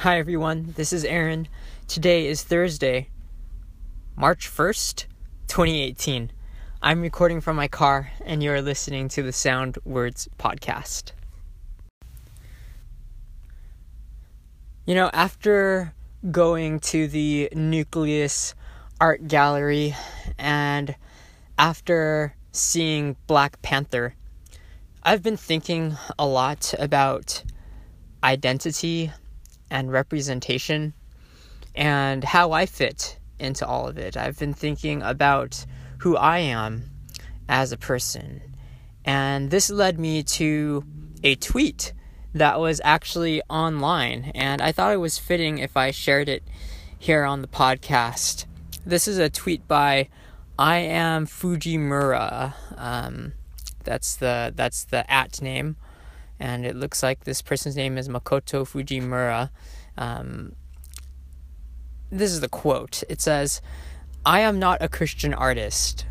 Hi, everyone. This is Aaron. Today is Thursday, March 1st, 2018. I'm recording from my car, and you're listening to the Sound Words podcast. You know, after going to the Nucleus Art Gallery and after seeing Black Panther, I've been thinking a lot about identity and representation and how I fit into all of it. I've been thinking about who I am as a person. And this led me to a tweet that was actually online. And I thought it was fitting if I shared it here on the podcast. This is a tweet by I am Fujimura. Um, that's the that's the at name and it looks like this person's name is Makoto Fujimura. Um, this is the quote. It says, I am not a Christian artist.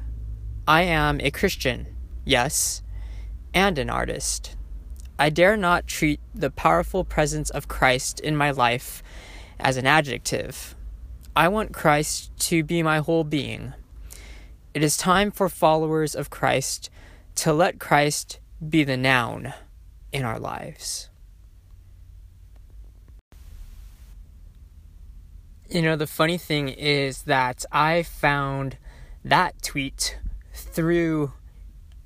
I am a Christian, yes, and an artist. I dare not treat the powerful presence of Christ in my life as an adjective. I want Christ to be my whole being. It is time for followers of Christ to let Christ be the noun in our lives. You know, the funny thing is that I found that tweet through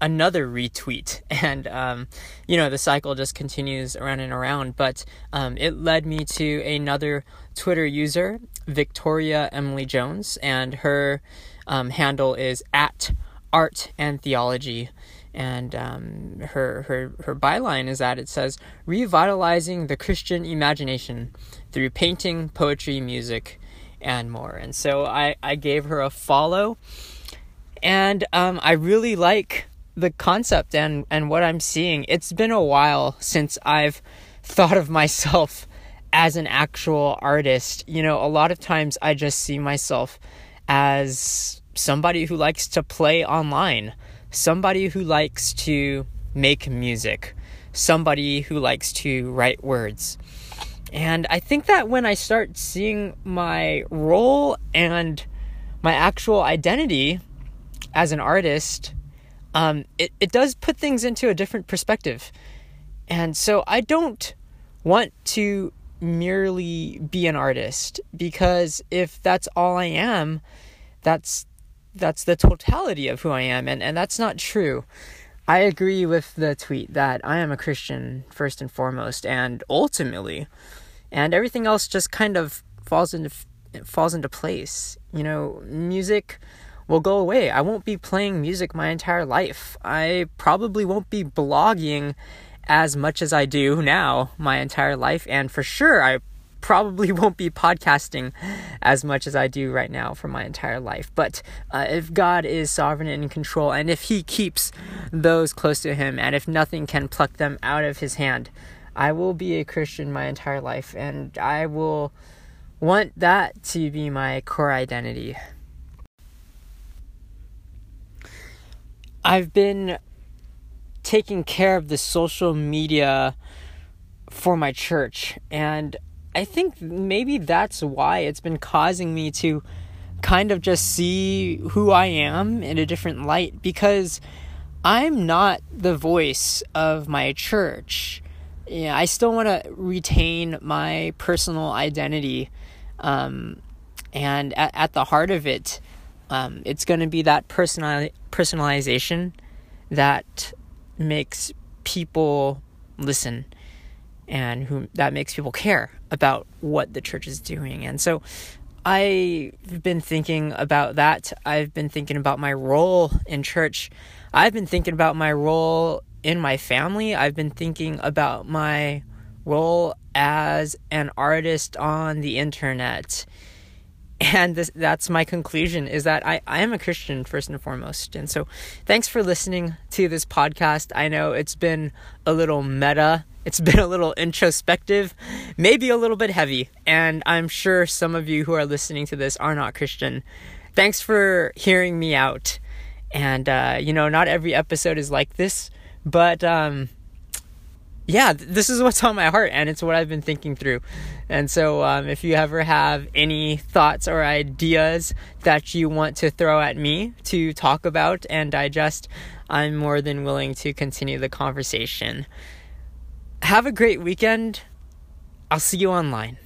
another retweet. And um, you know the cycle just continues around and around. But um, it led me to another twitter user victoria emily jones. And her um, handle is at art and theology and um, her her her byline is that it says revitalizing the Christian imagination through painting, poetry, music, and more. And so I I gave her a follow, and um, I really like the concept and and what I'm seeing. It's been a while since I've thought of myself as an actual artist. You know, a lot of times I just see myself as somebody who likes to play online somebody who likes to make music, somebody who likes to write words. And I think that when I start seeing my role and my actual identity as an artist, um, it, it does put things into a different perspective. And so I don't want to merely be an artist because if that's all I am, that's that's the totality of who I am, and, and that's not true. I agree with the tweet that I am a Christian first and foremost, and ultimately, and everything else just kind of falls into falls into place. You know, music will go away. I won't be playing music my entire life. I probably won't be blogging as much as I do now my entire life, and for sure, I probably won't be podcasting as much as I do right now for my entire life. But uh, if God is sovereign and in control, and if He keeps those close to Him, and if nothing can pluck them out of His hand, I will be a Christian my entire life, and I will want that to be my core identity. I've been taking care of the social media for my church, and I think maybe that's why it's been causing me to kind of just see who I am in a different light because I'm not the voice of my church. Yeah, I still want to retain my personal identity. Um, and at, at the heart of it, um, it's going to be that personal personalization that makes people listen and who that makes people care about what the church is doing. And so I've been thinking about that. I've been thinking about my role in church. I've been thinking about my role in my family. I've been thinking about my role as an artist on the internet. And this, that's my conclusion is that I, I am a Christian first and foremost. And so thanks for listening to this podcast. I know it's been a little meta it's been a little introspective, maybe a little bit heavy, and I'm sure some of you who are listening to this are not Christian. Thanks for hearing me out. And, uh, you know, not every episode is like this, but um, yeah, this is what's on my heart, and it's what I've been thinking through. And so, um, if you ever have any thoughts or ideas that you want to throw at me to talk about and digest, I'm more than willing to continue the conversation. Have a great weekend. I'll see you online.